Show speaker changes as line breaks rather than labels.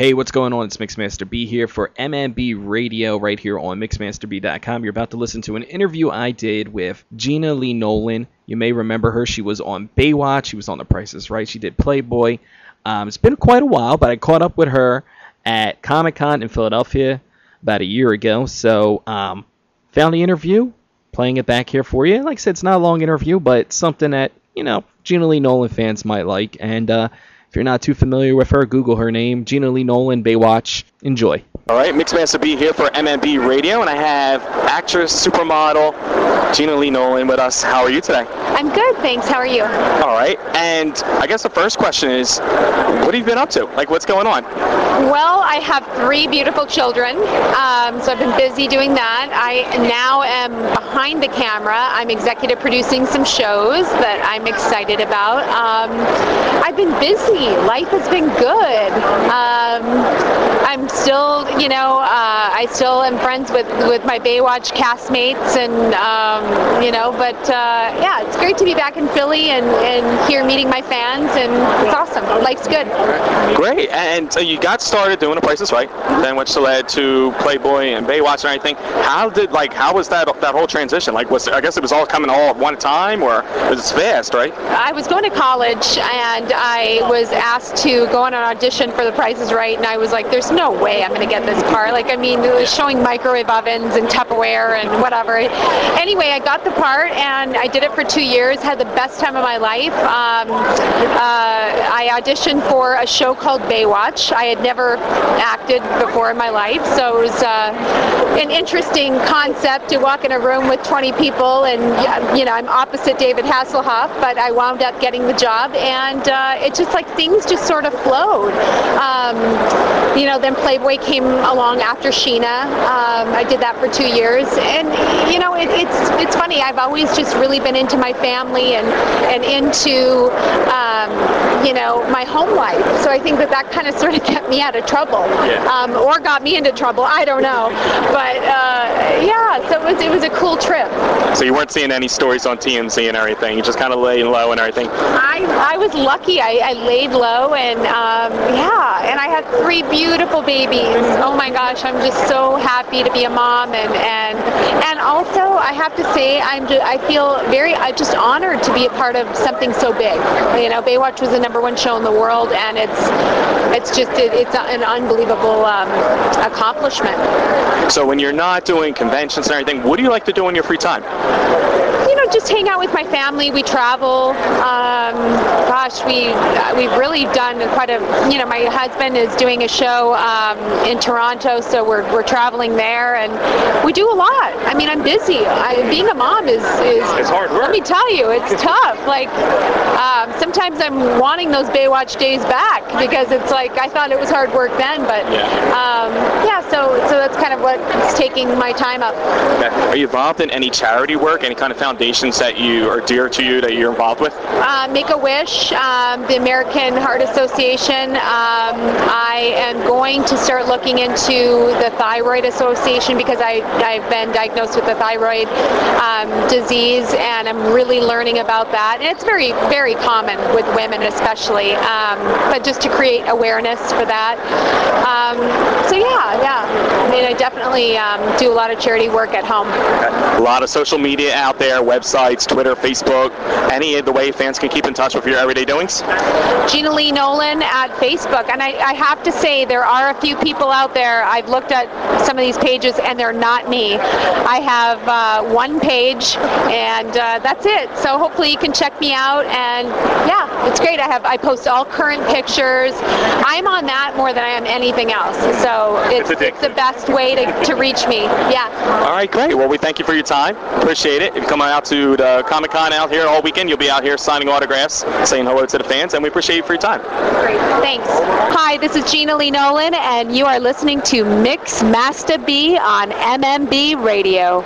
Hey, what's going on? It's Mixmaster B here for MMB Radio right here on MixmasterB.com. You're about to listen to an interview I did with Gena Lee Nolin. You may remember her. She was on Baywatch. She was on The Price is Right. She did Playboy. Um, it's been quite a while, but I caught up with her at Comic Con in Philadelphia about a year ago. So, um, found the interview, playing it back here for you. Like I said, it's not a long interview, but something that, you know, Gena Lee Nolin fans might like. And, uh, if you're not too familiar with her, Google her name, Gena Lee Nolin, Baywatch. Enjoy.
All right, Mixmaster B here for MMB Radio, and I have actress, supermodel Gena Lee Nolin with us. How are you today?
I'm good, thanks. How are you?
All right, and I guess the first question is, what have you been up to? Like, what's going on?
Well, I have three beautiful children, um, so I've been busy doing that. I now am behind the camera. I'm executive producing some shows that I'm excited about. Um, I've been busy. Life has been good. Um, still, you know, uh, I still am friends with, with my Baywatch castmates, and um, you know, but uh, yeah, it's great to be back in Philly and, and here meeting my fans, and it's awesome. Life's good.
Great, and so you got started doing The Price is Right, then which led to Playboy and Baywatch and everything. How did like how was that that whole transition? Like, was I guess it was all coming all at one time, or was it fast, right?
I was going to college and I was asked to go on an audition for The Price is Right, and I was like, "There's no way I'm going to get this part." Like, I mean, it was showing microwave ovens and Tupperware and whatever. Anyway, I got the part and I did it for two years. Had the best time of my life. Um, uh, I auditioned for a show called Baywatch. I had never acted before in my life, so it was uh, an interesting concept to walk in a room with 20 people and you know I'm opposite David Hasselhoff, but I wound up getting the job, and uh, it just like things just sort of flowed. Um, you know, then Playboy came along after Sheena. Um, I did that for two years, and you know, it, it's it's funny. I've always just really been into my family and and into um, you know my home life. So I think that that kind of sort of kept me out of trouble,
Yeah.
um, or got me into trouble. I don't know, but uh, yeah. So it was it was a cool trip.
So you weren't seeing any stories on TMZ and everything. You just kind of laying low and everything.
I, I was lucky. I, I laid low and um, yeah, and I had three beautiful babies. Oh my gosh, I'm just so happy to be a mom and and and also I have to say I'm just, I feel very I'm just honored to be a part of something so big. You know, Baywatch was the number one show in the world, and it's it's just it, it's an unbelievable um, accomplishment.
So when you're not doing conventions and everything, what do you like to do in your free time?
Just hang out with my family. We travel. Um, gosh, we we've really done quite a. You know, my husband is doing a show um, in Toronto, so we're we're traveling there, and we do a lot. I mean, I'm busy. I, being a mom is is.
It's hard work.
Let me tell you, it's tough. Like um, sometimes I'm wanting those Baywatch days back because it's like I thought it was hard work then, but um, yeah. So so that's kind of what's taking my time up.
Are you involved in any charity work, any kind of foundations that you are dear to you that you're involved with?
uh, Make a Wish, um, the American Heart Association. Um, I am going to start looking into the Thyroid Association because I, I've been diagnosed with the thyroid um, disease and I'm really learning about that. And it's very, very common with women, especially, um, but just to create awareness for that. Um, so, yeah, yeah. I mean, I definitely um, do a lot of charity work at home.
A lot of social media out there, websites, Twitter, Facebook, any of the way fans can keep in touch with your everyday doings?
Gena Lee Nolin at Facebook. And I, I have to say, there are a few people out there. I've looked at some of these pages, and they're not me. I have uh, one page, and uh, that's it. So hopefully you can check me out. And yeah, it's great. I have I post all current pictures. I'm on that more than I am anything else. So it's,
It's
it's, the best way to, to reach me. Yeah.
All right, great. Well, we thank you for your time. Appreciate it. If you come out the uh, Comic Con out here all weekend, you'll be out here signing autographs, saying hello to the fans, and we appreciate you for your time.
Great. Thanks. Hi, this is Gena Lee Nolin, and you are listening to Mix Master B on MMB Radio.